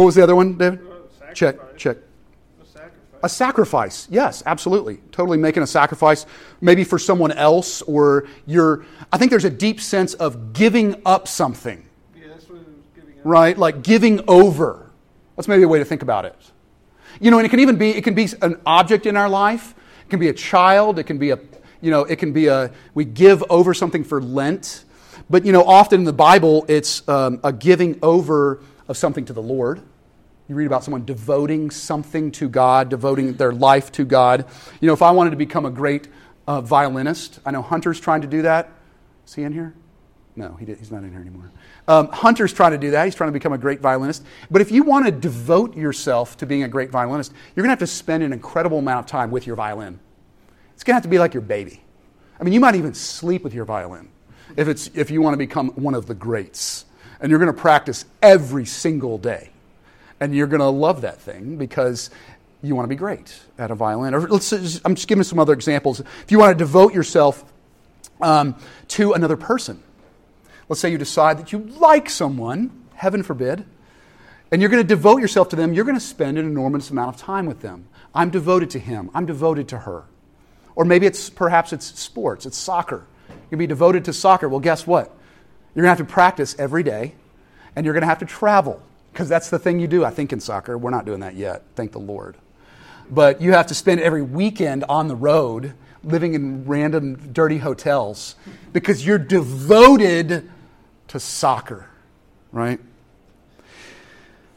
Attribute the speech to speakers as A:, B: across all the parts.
A: What was the other one, David?
B: Uh,
A: Check, check.
B: A sacrifice.
A: A sacrifice. Yes, absolutely. Totally making a sacrifice, maybe for someone else, or you're. I think there's a deep sense of giving up something,
B: Yeah, that's what it was giving up.
A: right? Like giving over. That's maybe a way to think about it. You know, and it can even be it can be an object in our life. It can be a child. It can be a you know it can be a we give over something for Lent, but you know often in the Bible it's um, a giving over of something to the Lord. You read about someone devoting something to God, devoting their life to God. You know, if I wanted to become a great uh, violinist, I know Hunter's trying to do that. Is he in here? No, he he's not in here anymore. Um, Hunter's trying to do that. He's trying to become a great violinist. But if you want to devote yourself to being a great violinist, you're going to have to spend an incredible amount of time with your violin. It's going to have to be like your baby. I mean, you might even sleep with your violin if, it's, if you want to become one of the greats. And you're going to practice every single day. And you're going to love that thing because you want to be great at a violin. Or let's, just- I'm just giving some other examples. If you want to devote yourself um, to another person, let's say you decide that you like someone, heaven forbid, and you're going to devote yourself to them, you're going to spend an enormous amount of time with them. I'm devoted to him, I'm devoted to her. Or maybe it's perhaps it's sports, it's soccer. To be devoted to soccer. Well, guess what? You're going to have to practice every day, and you're going to have to travel, because that's the thing you do, I think, in soccer. We're not doing that yet, thank the Lord. But you have to spend every weekend on the road living in random dirty hotels because you're devoted to soccer, right?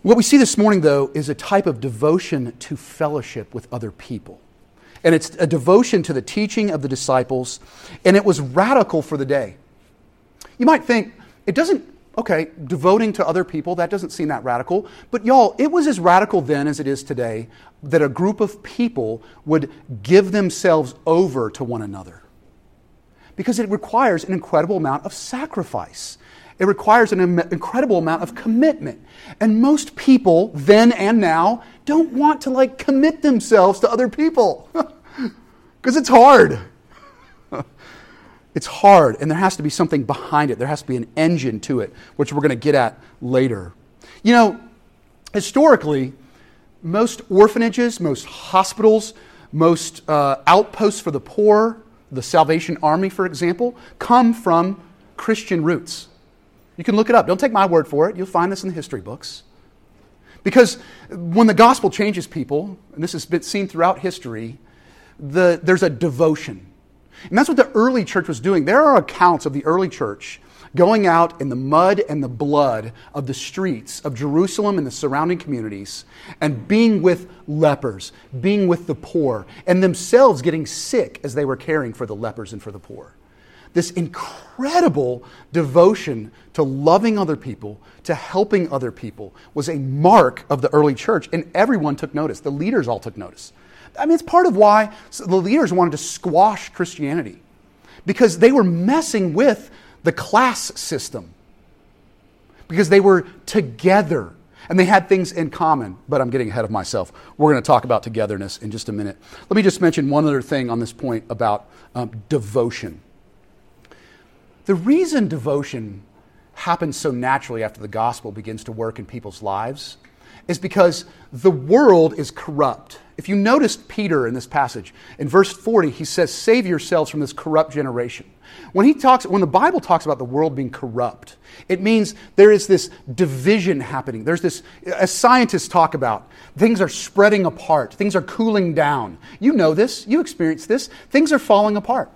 A: What we see this morning, though, is a type of devotion to fellowship with other people. And it's a devotion to the teaching of the disciples, and it was radical for the day. You might think, it doesn't, okay, devoting to other people, that doesn't seem that radical. But y'all, it was as radical then as it is today that a group of people would give themselves over to one another. Because it requires an incredible amount of sacrifice. It requires an im- incredible amount of commitment. And most people, then and now, don't want to like commit themselves to other people. Because it's hard. It's hard, and there has to be something behind it. There has to be an engine to it, which we're going to get at later. You know, historically, most orphanages, most hospitals, most uh, outposts for the poor, the Salvation Army, for example, come from Christian roots. You can look it up. Don't take my word for it. You'll find this in the history books. Because when the gospel changes people, and this has been seen throughout history, the, there's a devotion. And that's what the early church was doing. There are accounts of the early church going out in the mud and the blood of the streets of Jerusalem and the surrounding communities and being with lepers, being with the poor, and themselves getting sick as they were caring for the lepers and for the poor. This incredible devotion to loving other people, to helping other people, was a mark of the early church, and everyone took notice. The leaders all took notice. I mean, it's part of why the leaders wanted to squash Christianity because they were messing with the class system because they were together and they had things in common. But I'm getting ahead of myself. We're going to talk about togetherness in just a minute. Let me just mention one other thing on this point about um, devotion. The reason devotion happens so naturally after the gospel begins to work in people's lives is because the world is corrupt. If you noticed Peter in this passage, in verse 40, he says, Save yourselves from this corrupt generation. When he talks, when the Bible talks about the world being corrupt, it means there is this division happening. There's this, as scientists talk about, things are spreading apart, things are cooling down. You know this, you experience this, things are falling apart.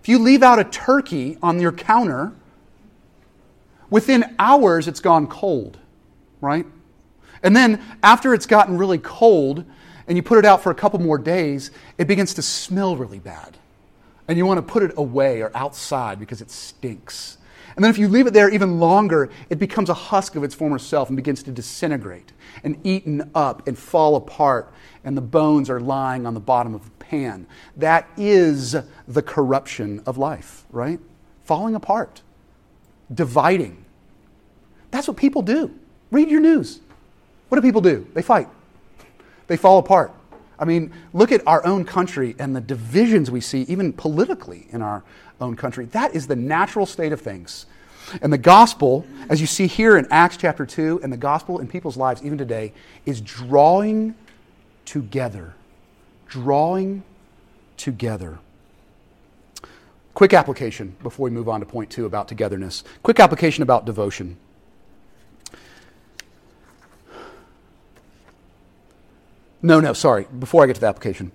A: If you leave out a turkey on your counter, within hours it's gone cold, right? And then after it's gotten really cold and you put it out for a couple more days, it begins to smell really bad. And you want to put it away or outside because it stinks. And then if you leave it there even longer, it becomes a husk of its former self and begins to disintegrate and eaten up and fall apart, and the bones are lying on the bottom of the pan. That is the corruption of life, right? Falling apart, dividing. That's what people do. Read your news. What do people do? They fight, they fall apart. I mean, look at our own country and the divisions we see, even politically, in our own country. That is the natural state of things. And the gospel, as you see here in Acts chapter 2, and the gospel in people's lives even today, is drawing together. Drawing together. Quick application before we move on to point two about togetherness. Quick application about devotion. No, no, sorry. Before I get to the application,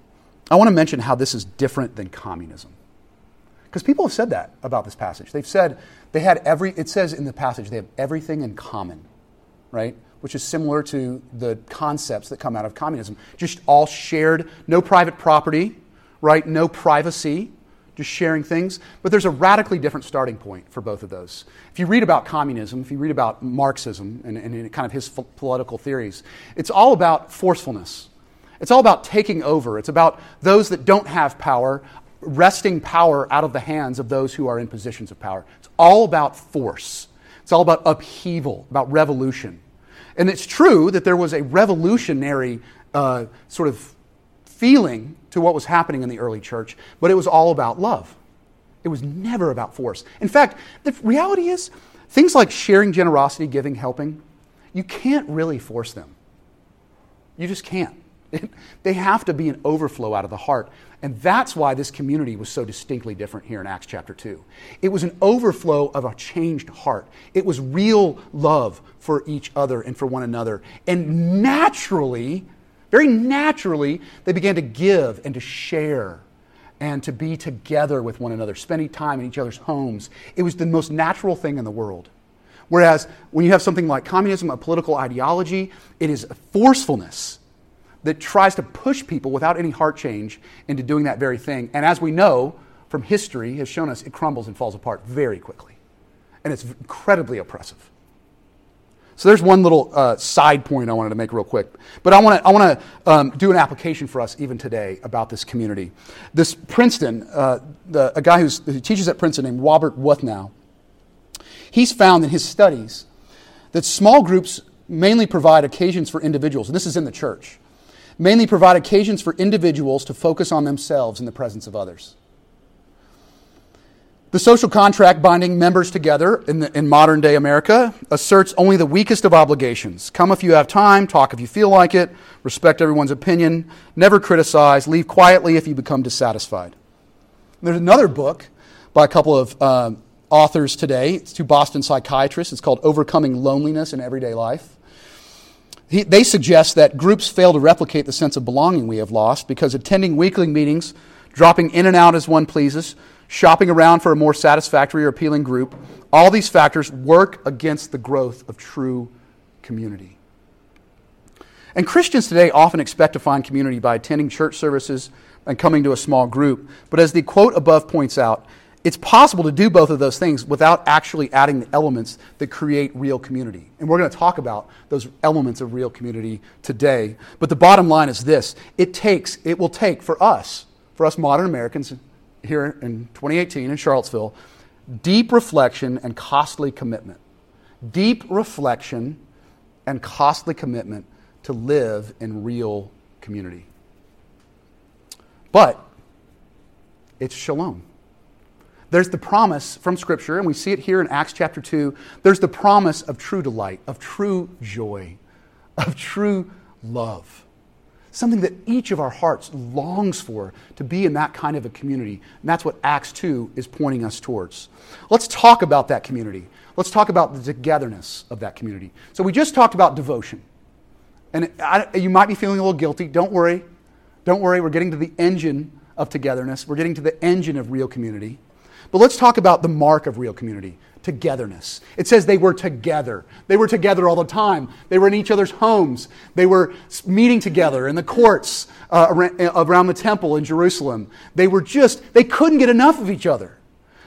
A: I want to mention how this is different than communism. Because people have said that about this passage. They've said they had every, it says in the passage, they have everything in common, right? Which is similar to the concepts that come out of communism. Just all shared, no private property, right? No privacy, just sharing things. But there's a radically different starting point for both of those. If you read about communism, if you read about Marxism and, and kind of his political theories, it's all about forcefulness. It's all about taking over. It's about those that don't have power wresting power out of the hands of those who are in positions of power. It's all about force, it's all about upheaval, about revolution. And it's true that there was a revolutionary uh, sort of feeling to what was happening in the early church, but it was all about love. It was never about force. In fact, the reality is, things like sharing generosity, giving, helping, you can't really force them. You just can't. they have to be an overflow out of the heart. And that's why this community was so distinctly different here in Acts chapter 2. It was an overflow of a changed heart, it was real love for each other and for one another. And naturally, very naturally, they began to give and to share and to be together with one another, spending time in each other's homes. It was the most natural thing in the world. Whereas when you have something like communism, a political ideology, it is forcefulness that tries to push people without any heart change into doing that very thing. And as we know from history, has shown us it crumbles and falls apart very quickly. And it's incredibly oppressive. So there's one little uh, side point I wanted to make real quick. But I want to I wanna, um, do an application for us even today about this community. This Princeton, uh, the, a guy who teaches at Princeton named Robert Wuthnow, he's found in his studies that small groups mainly provide occasions for individuals, and this is in the church, mainly provide occasions for individuals to focus on themselves in the presence of others. The social contract binding members together in, the, in, modern day America asserts only the weakest of obligations. Come if you have time, talk if you feel like it, respect everyone's opinion, never criticize, leave quietly if you become dissatisfied. There's another book by a couple of uh, authors today. It's two Boston psychiatrists. It's called Overcoming Loneliness in Everyday Life. He, they suggest that groups fail to replicate the sense of belonging we have lost because attending weekly meetings, dropping in and out as one pleases, shopping around for a more satisfactory or appealing group, all these factors work against the growth of true community. And Christians today often expect to find community by attending church services and coming to a small group. But as the quote above points out, it's possible to do both of those things without actually adding the elements that create real community. And we're going to talk about those elements of real community today. But the bottom line is this it takes, it will take for us, for us modern Americans here in 2018 in Charlottesville, deep reflection and costly commitment. Deep reflection and costly commitment to live in real community. But it's shalom. There's the promise from Scripture, and we see it here in Acts chapter 2. There's the promise of true delight, of true joy, of true love. Something that each of our hearts longs for to be in that kind of a community. And that's what Acts 2 is pointing us towards. Let's talk about that community. Let's talk about the togetherness of that community. So, we just talked about devotion. And I, you might be feeling a little guilty. Don't worry. Don't worry. We're getting to the engine of togetherness, we're getting to the engine of real community. But let's talk about the mark of real community togetherness. It says they were together. They were together all the time. They were in each other's homes. They were meeting together in the courts uh, around the temple in Jerusalem. They were just, they couldn't get enough of each other.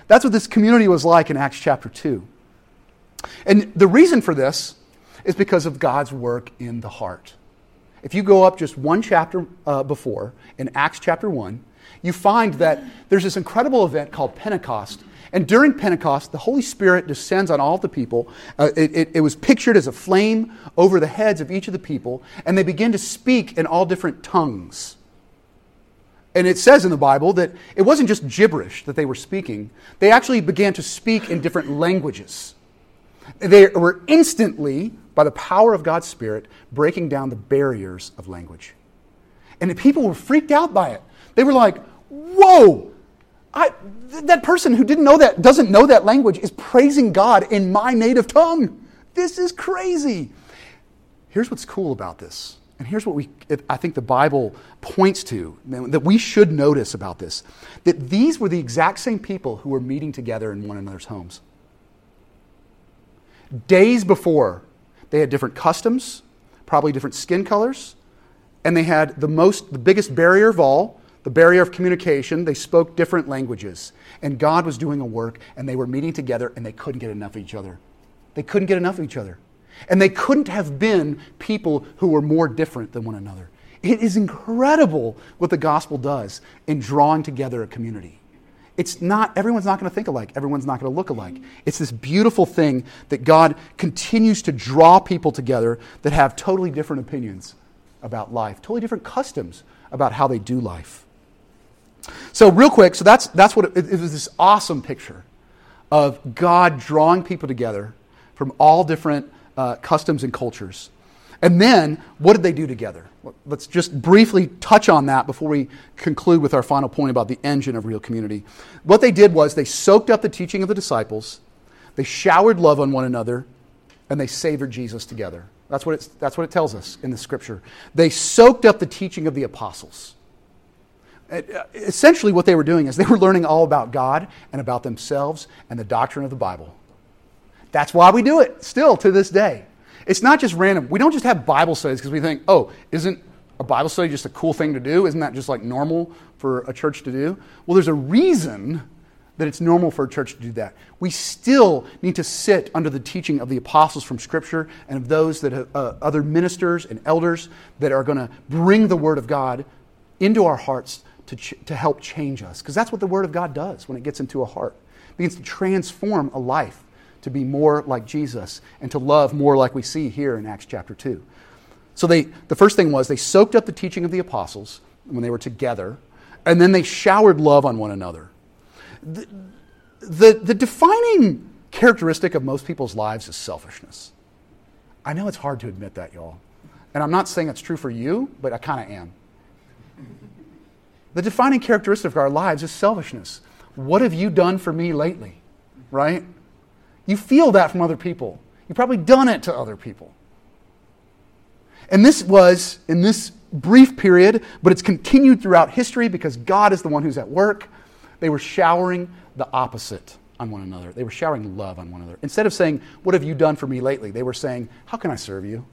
A: That's what this community was like in Acts chapter 2. And the reason for this is because of God's work in the heart. If you go up just one chapter uh, before, in Acts chapter 1, you find that there's this incredible event called Pentecost. And during Pentecost, the Holy Spirit descends on all the people. Uh, it, it, it was pictured as a flame over the heads of each of the people, and they begin to speak in all different tongues. And it says in the Bible that it wasn't just gibberish that they were speaking, they actually began to speak in different languages. They were instantly, by the power of God's Spirit, breaking down the barriers of language. And the people were freaked out by it. They were like, whoa, I, that person who didn't know that, doesn't know that language, is praising God in my native tongue. This is crazy. Here's what's cool about this. And here's what we, I think the Bible points to that we should notice about this that these were the exact same people who were meeting together in one another's homes. Days before, they had different customs, probably different skin colors, and they had the most, the biggest barrier of all, the barrier of communication. They spoke different languages. And God was doing a work, and they were meeting together, and they couldn't get enough of each other. They couldn't get enough of each other. And they couldn't have been people who were more different than one another. It is incredible what the gospel does in drawing together a community. It's not, everyone's not going to think alike, everyone's not going to look alike. It's this beautiful thing that God continues to draw people together that have totally different opinions about life, totally different customs about how they do life. So, real quick, so that's, that's what it, it was this awesome picture of God drawing people together from all different uh, customs and cultures. And then, what did they do together? Let's just briefly touch on that before we conclude with our final point about the engine of real community. What they did was they soaked up the teaching of the disciples, they showered love on one another, and they savored Jesus together. That's what, that's what it tells us in the scripture. They soaked up the teaching of the apostles. Uh, essentially, what they were doing is they were learning all about God and about themselves and the doctrine of the Bible. That's why we do it still to this day. It's not just random. We don't just have Bible studies because we think, oh, isn't a Bible study just a cool thing to do? Isn't that just like normal for a church to do? Well, there's a reason that it's normal for a church to do that. We still need to sit under the teaching of the apostles from Scripture and of those that have, uh, other ministers and elders that are going to bring the Word of God into our hearts to, ch- to help change us. Because that's what the Word of God does when it gets into a heart. It begins to transform a life to be more like Jesus and to love more like we see here in Acts chapter 2. So they, the first thing was they soaked up the teaching of the apostles when they were together, and then they showered love on one another. The, the, the defining characteristic of most people's lives is selfishness. I know it's hard to admit that, y'all. And I'm not saying it's true for you, but I kind of am. The defining characteristic of our lives is selfishness. What have you done for me lately? Right? You feel that from other people. You've probably done it to other people. And this was in this brief period, but it's continued throughout history because God is the one who's at work. They were showering the opposite on one another. They were showering love on one another. Instead of saying, What have you done for me lately? They were saying, How can I serve you?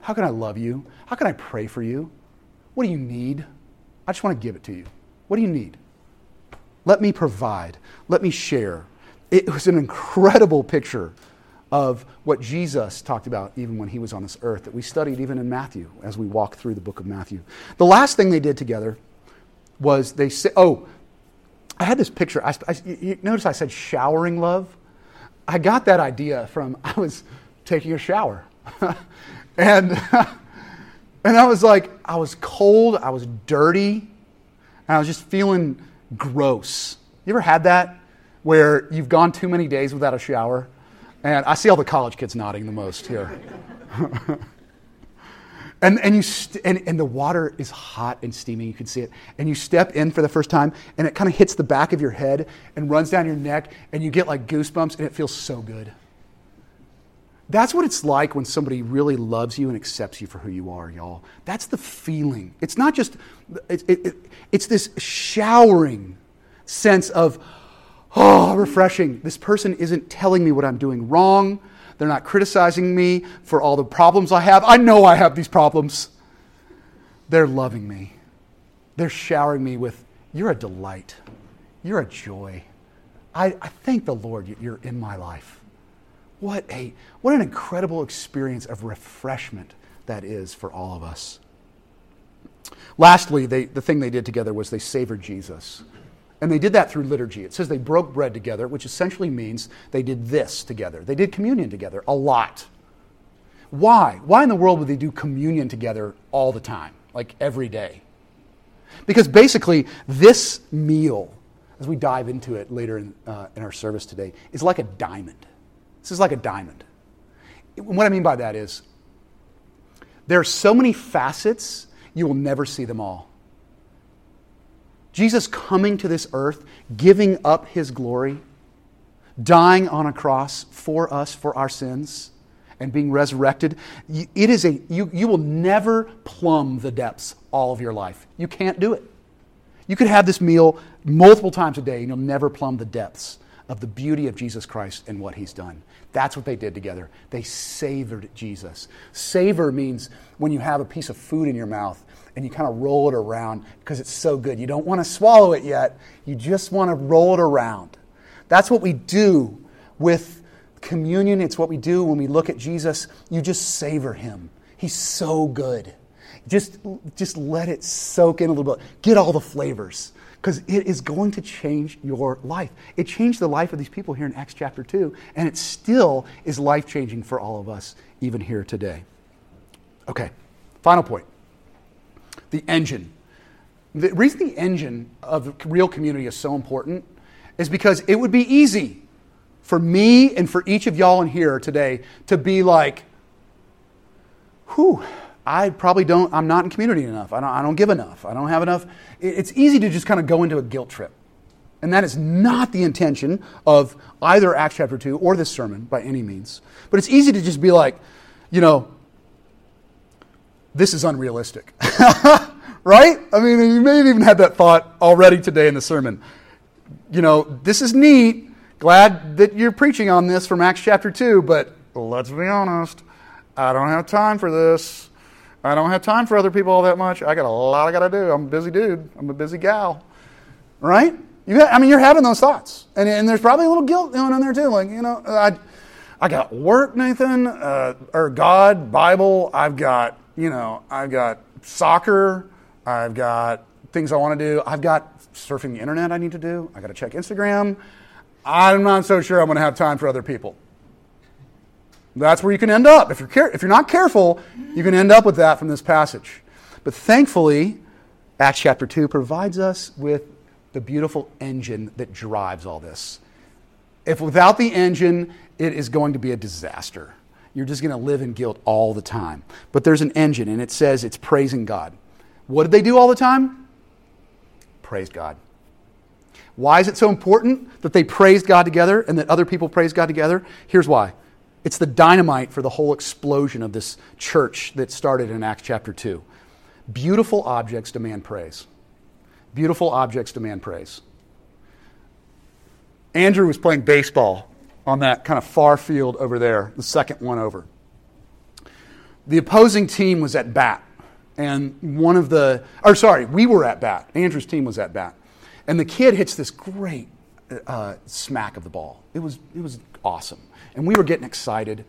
A: How can I love you? How can I pray for you? What do you need? I just want to give it to you. What do you need? Let me provide. Let me share it was an incredible picture of what Jesus talked about even when he was on this earth that we studied even in Matthew as we walk through the book of Matthew. The last thing they did together was they said, Oh, I had this picture. I, I, notice I said showering love? I got that idea from I was taking a shower. and, and I was like, I was cold, I was dirty, and I was just feeling gross. You ever had that? where you've gone too many days without a shower. And I see all the college kids nodding the most here. and, and, you st- and, and the water is hot and steaming, you can see it. And you step in for the first time, and it kind of hits the back of your head and runs down your neck, and you get like goosebumps, and it feels so good. That's what it's like when somebody really loves you and accepts you for who you are, y'all. That's the feeling. It's not just, it, it, it, it's this showering sense of, oh, refreshing. This person isn't telling me what I'm doing wrong. They're not criticizing me for all the problems I have. I know I have these problems. They're loving me. They're showering me with, You're a delight. You're a joy. I, I thank the Lord you're in my life. What, a, what an incredible experience of refreshment that is for all of us. Lastly, they, the thing they did together was they savored Jesus. And they did that through liturgy. It says they broke bread together, which essentially means they did this together. They did communion together a lot. Why? Why in the world would they do communion together all the time, like every day? Because basically, this meal, as we dive into it later in, uh, in our service today, is like a diamond. This is like a diamond. What I mean by that is there are so many facets, you will never see them all. Jesus coming to this earth, giving up his glory, dying on a cross for us, for our sins, and being resurrected, it is a, you, you will never plumb the depths all of your life. You can't do it. You could have this meal multiple times a day and you'll never plumb the depths of the beauty of Jesus Christ and what he's done. That's what they did together. They savored Jesus. Savor means when you have a piece of food in your mouth and you kind of roll it around because it's so good. You don't want to swallow it yet, you just want to roll it around. That's what we do with communion. It's what we do when we look at Jesus. You just savor him. He's so good. Just, just let it soak in a little bit. Get all the flavors because it is going to change your life. It changed the life of these people here in Acts chapter 2, and it still is life changing for all of us, even here today. Okay, final point the engine. The reason the engine of real community is so important is because it would be easy for me and for each of y'all in here today to be like, whew, I probably don't, I'm not in community enough. I don't, I don't give enough. I don't have enough. It's easy to just kind of go into a guilt trip. And that is not the intention of either Acts chapter 2 or this sermon by any means. But it's easy to just be like, you know, this is unrealistic. right? I mean, you may have even had that thought already today in the sermon. You know, this is neat. Glad that you're preaching on this from Acts chapter 2, but let's be honest, I don't have time for this. I don't have time for other people all that much. I got a lot I got to do. I'm a busy dude. I'm a busy gal. Right? You, I mean, you're having those thoughts. And, and there's probably a little guilt going on there too. Like, you know, I, I got work, Nathan, uh, or God, Bible. I've got you know, I've got soccer, I've got things I want to do, I've got surfing the internet I need to do, I got to check Instagram. I'm not so sure I'm going to have time for other people. That's where you can end up. If you're, care- if you're not careful, you can end up with that from this passage. But thankfully, Acts chapter 2 provides us with the beautiful engine that drives all this. If without the engine, it is going to be a disaster you're just going to live in guilt all the time. But there's an engine, and it says it's praising God. What did they do all the time? Praise God. Why is it so important that they praised God together and that other people praise God together? Here's why it's the dynamite for the whole explosion of this church that started in Acts chapter 2. Beautiful objects demand praise. Beautiful objects demand praise. Andrew was playing baseball on that kind of far field over there, the second one over. The opposing team was at bat, and one of the, or sorry, we were at bat. Andrew's team was at bat. And the kid hits this great uh, smack of the ball. It was, it was awesome. And we were getting excited.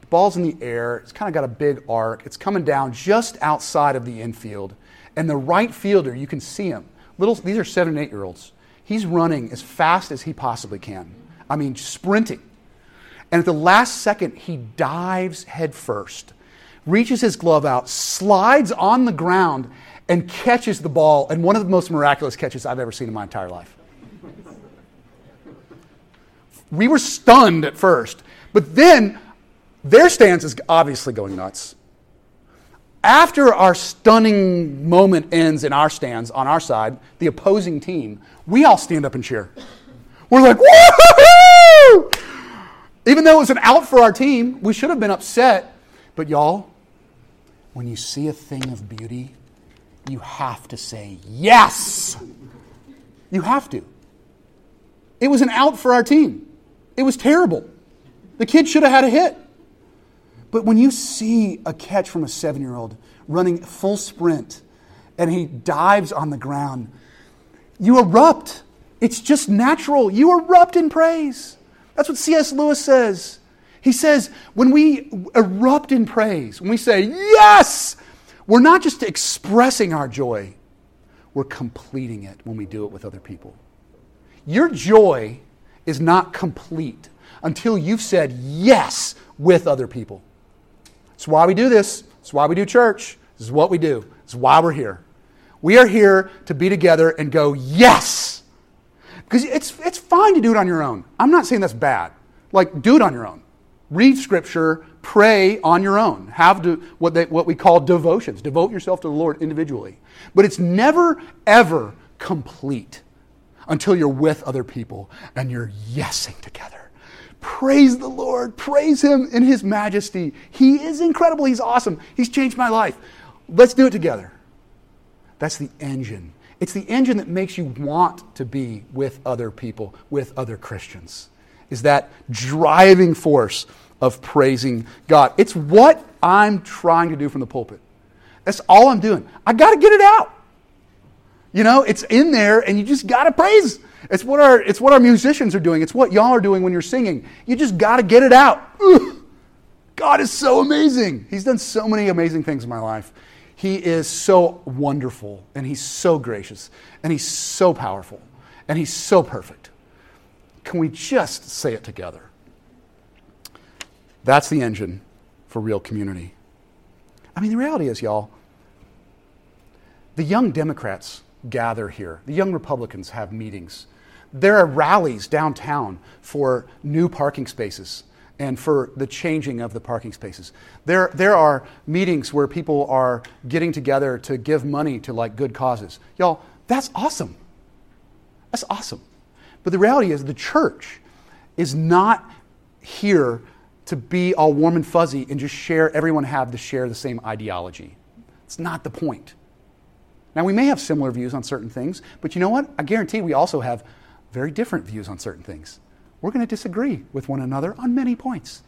A: The ball's in the air, it's kind of got a big arc. It's coming down just outside of the infield. And the right fielder, you can see him. Little, these are seven and eight year olds. He's running as fast as he possibly can I mean, sprinting. And at the last second, he dives headfirst, reaches his glove out, slides on the ground, and catches the ball. And one of the most miraculous catches I've ever seen in my entire life. We were stunned at first, but then their stance is obviously going nuts. After our stunning moment ends in our stands on our side, the opposing team, we all stand up and cheer. We're like, woo! Even though it was an out for our team, we should have been upset. But y'all, when you see a thing of beauty, you have to say yes. You have to. It was an out for our team. It was terrible. The kid should have had a hit. But when you see a catch from a seven year old running full sprint and he dives on the ground, you erupt. It's just natural. You erupt in praise. That's what C.S. Lewis says. He says, when we erupt in praise, when we say, yes, we're not just expressing our joy, we're completing it when we do it with other people. Your joy is not complete until you've said yes with other people. That's why we do this. That's why we do church. This is what we do. Is why we're here. We are here to be together and go, yes, because it's, it's fine to do it on your own. I'm not saying that's bad. Like, do it on your own. Read scripture, pray on your own. Have to, what, they, what we call devotions. Devote yourself to the Lord individually. But it's never, ever complete until you're with other people and you're yesing together. Praise the Lord. Praise Him in His majesty. He is incredible. He's awesome. He's changed my life. Let's do it together. That's the engine. It's the engine that makes you want to be with other people, with other Christians. Is that driving force of praising God. It's what I'm trying to do from the pulpit. That's all I'm doing. I got to get it out. You know, it's in there and you just got to praise. It's what our it's what our musicians are doing. It's what y'all are doing when you're singing. You just got to get it out. God is so amazing. He's done so many amazing things in my life. He is so wonderful and he's so gracious and he's so powerful and he's so perfect. Can we just say it together? That's the engine for real community. I mean, the reality is, y'all, the young Democrats gather here, the young Republicans have meetings. There are rallies downtown for new parking spaces and for the changing of the parking spaces. There, there are meetings where people are getting together to give money to like good causes. Y'all, that's awesome. That's awesome. But the reality is, the church is not here to be all warm and fuzzy and just share, everyone have to share the same ideology. It's not the point. Now, we may have similar views on certain things, but you know what? I guarantee we also have very different views on certain things. We're going to disagree with one another on many points.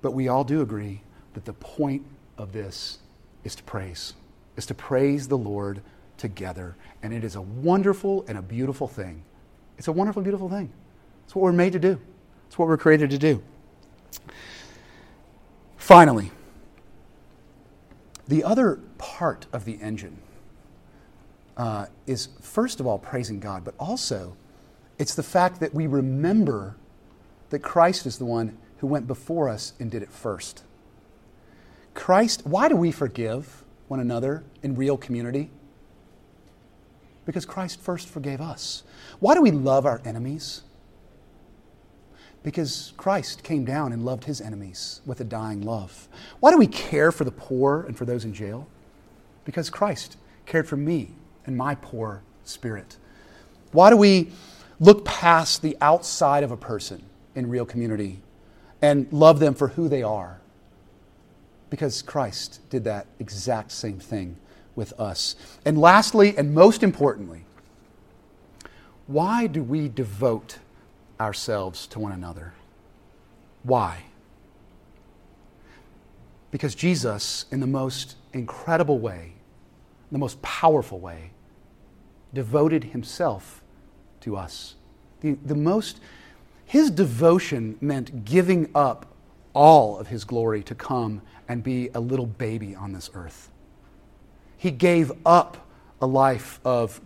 A: But we all do agree that the point of this is to praise, is to praise the Lord together. And it is a wonderful and a beautiful thing. It's a wonderful, beautiful thing. It's what we're made to do, it's what we're created to do. Finally, the other part of the engine uh, is, first of all, praising God, but also it's the fact that we remember that Christ is the one who went before us and did it first. Christ, why do we forgive one another in real community? Because Christ first forgave us. Why do we love our enemies? Because Christ came down and loved his enemies with a dying love. Why do we care for the poor and for those in jail? Because Christ cared for me and my poor spirit. Why do we look past the outside of a person in real community and love them for who they are? Because Christ did that exact same thing with us. And lastly, and most importantly, why do we devote ourselves to one another. Why? Because Jesus, in the most incredible way, the most powerful way, devoted himself to us. The, the most, his devotion meant giving up all of his glory to come and be a little baby on this earth. He gave up a life of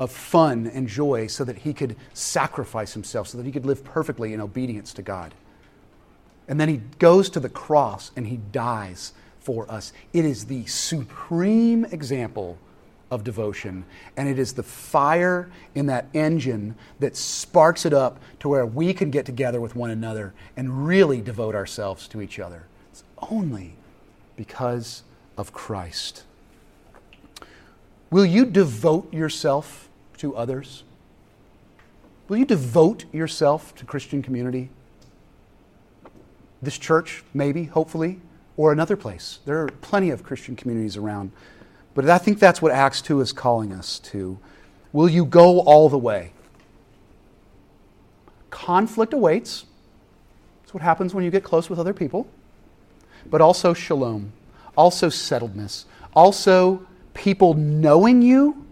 A: of fun and joy so that he could sacrifice himself, so that he could live perfectly in obedience to God. And then he goes to the cross and he dies for us. It is the supreme example of devotion, and it is the fire in that engine that sparks it up to where we can get together with one another and really devote ourselves to each other. It's only because of Christ. Will you devote yourself to others? Will you devote yourself to Christian community? This church, maybe, hopefully, or another place. There are plenty of Christian communities around. But I think that's what Acts 2 is calling us to. Will you go all the way? Conflict awaits. That's what happens when you get close with other people. But also shalom, also settledness, also people knowing you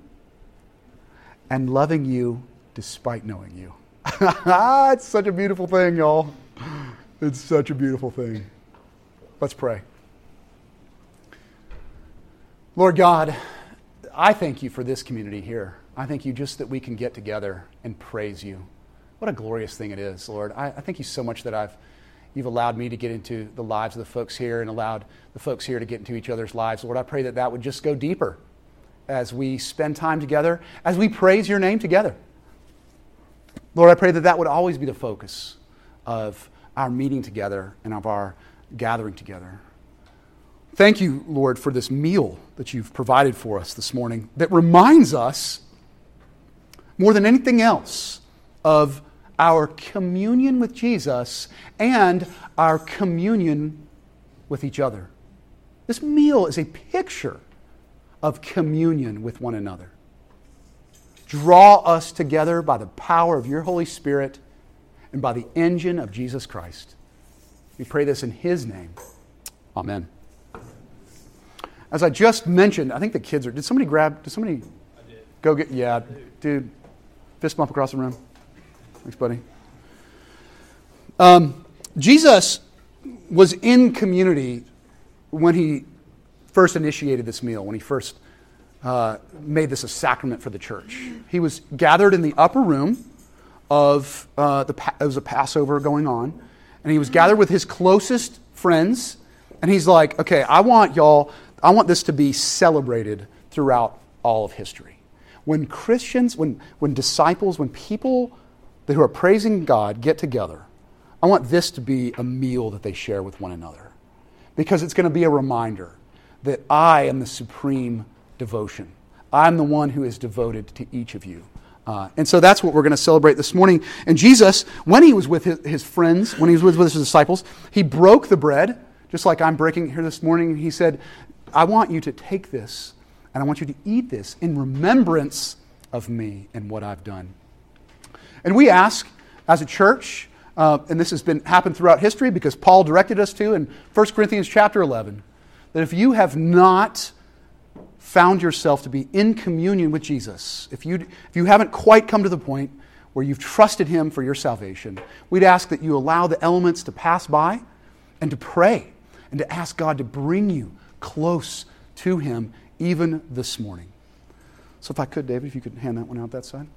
A: and loving you despite knowing you. it's such a beautiful thing, y'all. It's such a beautiful thing. Let's pray. Lord God, I thank you for this community here. I thank you just that we can get together and praise you. What a glorious thing it is, Lord. I, I thank you so much that I've you've allowed me to get into the lives of the folks here and allowed the folks here to get into each other's lives. Lord, I pray that that would just go deeper as we spend time together, as we praise your name together. Lord, I pray that that would always be the focus of our meeting together and of our gathering together. Thank you, Lord, for this meal that you've provided for us this morning that reminds us, more than anything else, of our communion with Jesus and our communion with each other. This meal is a picture of communion with one another. Draw us together by the power of your Holy Spirit and by the engine of Jesus Christ. We pray this in His name. Amen. As I just mentioned, I think the kids are. Did somebody grab? Did somebody
B: did.
A: go get? Yeah, dude. Fist bump across the room. Thanks, buddy. Um, Jesus was in community when he first initiated this meal, when he first uh, made this a sacrament for the church. He was gathered in the upper room of uh, the, there was a Passover going on, and he was gathered with his closest friends, and he's like, okay, I want y'all, I want this to be celebrated throughout all of history. When Christians, when, when disciples, when people who are praising God get together, I want this to be a meal that they share with one another because it's going to be a reminder that I am the supreme devotion. I'm the one who is devoted to each of you. Uh, and so that's what we're going to celebrate this morning. And Jesus, when he was with his, his, friends, when he was with his disciples, he broke the bread, just like I'm breaking here this morning. He said, I want you to take this and I want you to eat this in remembrance of me and what I've done. And we ask, as a church, uh, and this has been happened throughout history because Paul directed us to in 1 Corinthians chapter 11, that if you have not found yourself to be in communion with Jesus, if you, if you haven't quite come to the point where you've trusted Him for your salvation, we'd ask that you allow the elements to pass by and to pray and to ask God to bring you close to Him even this morning. So, if I could, David, if you could hand that one out that side.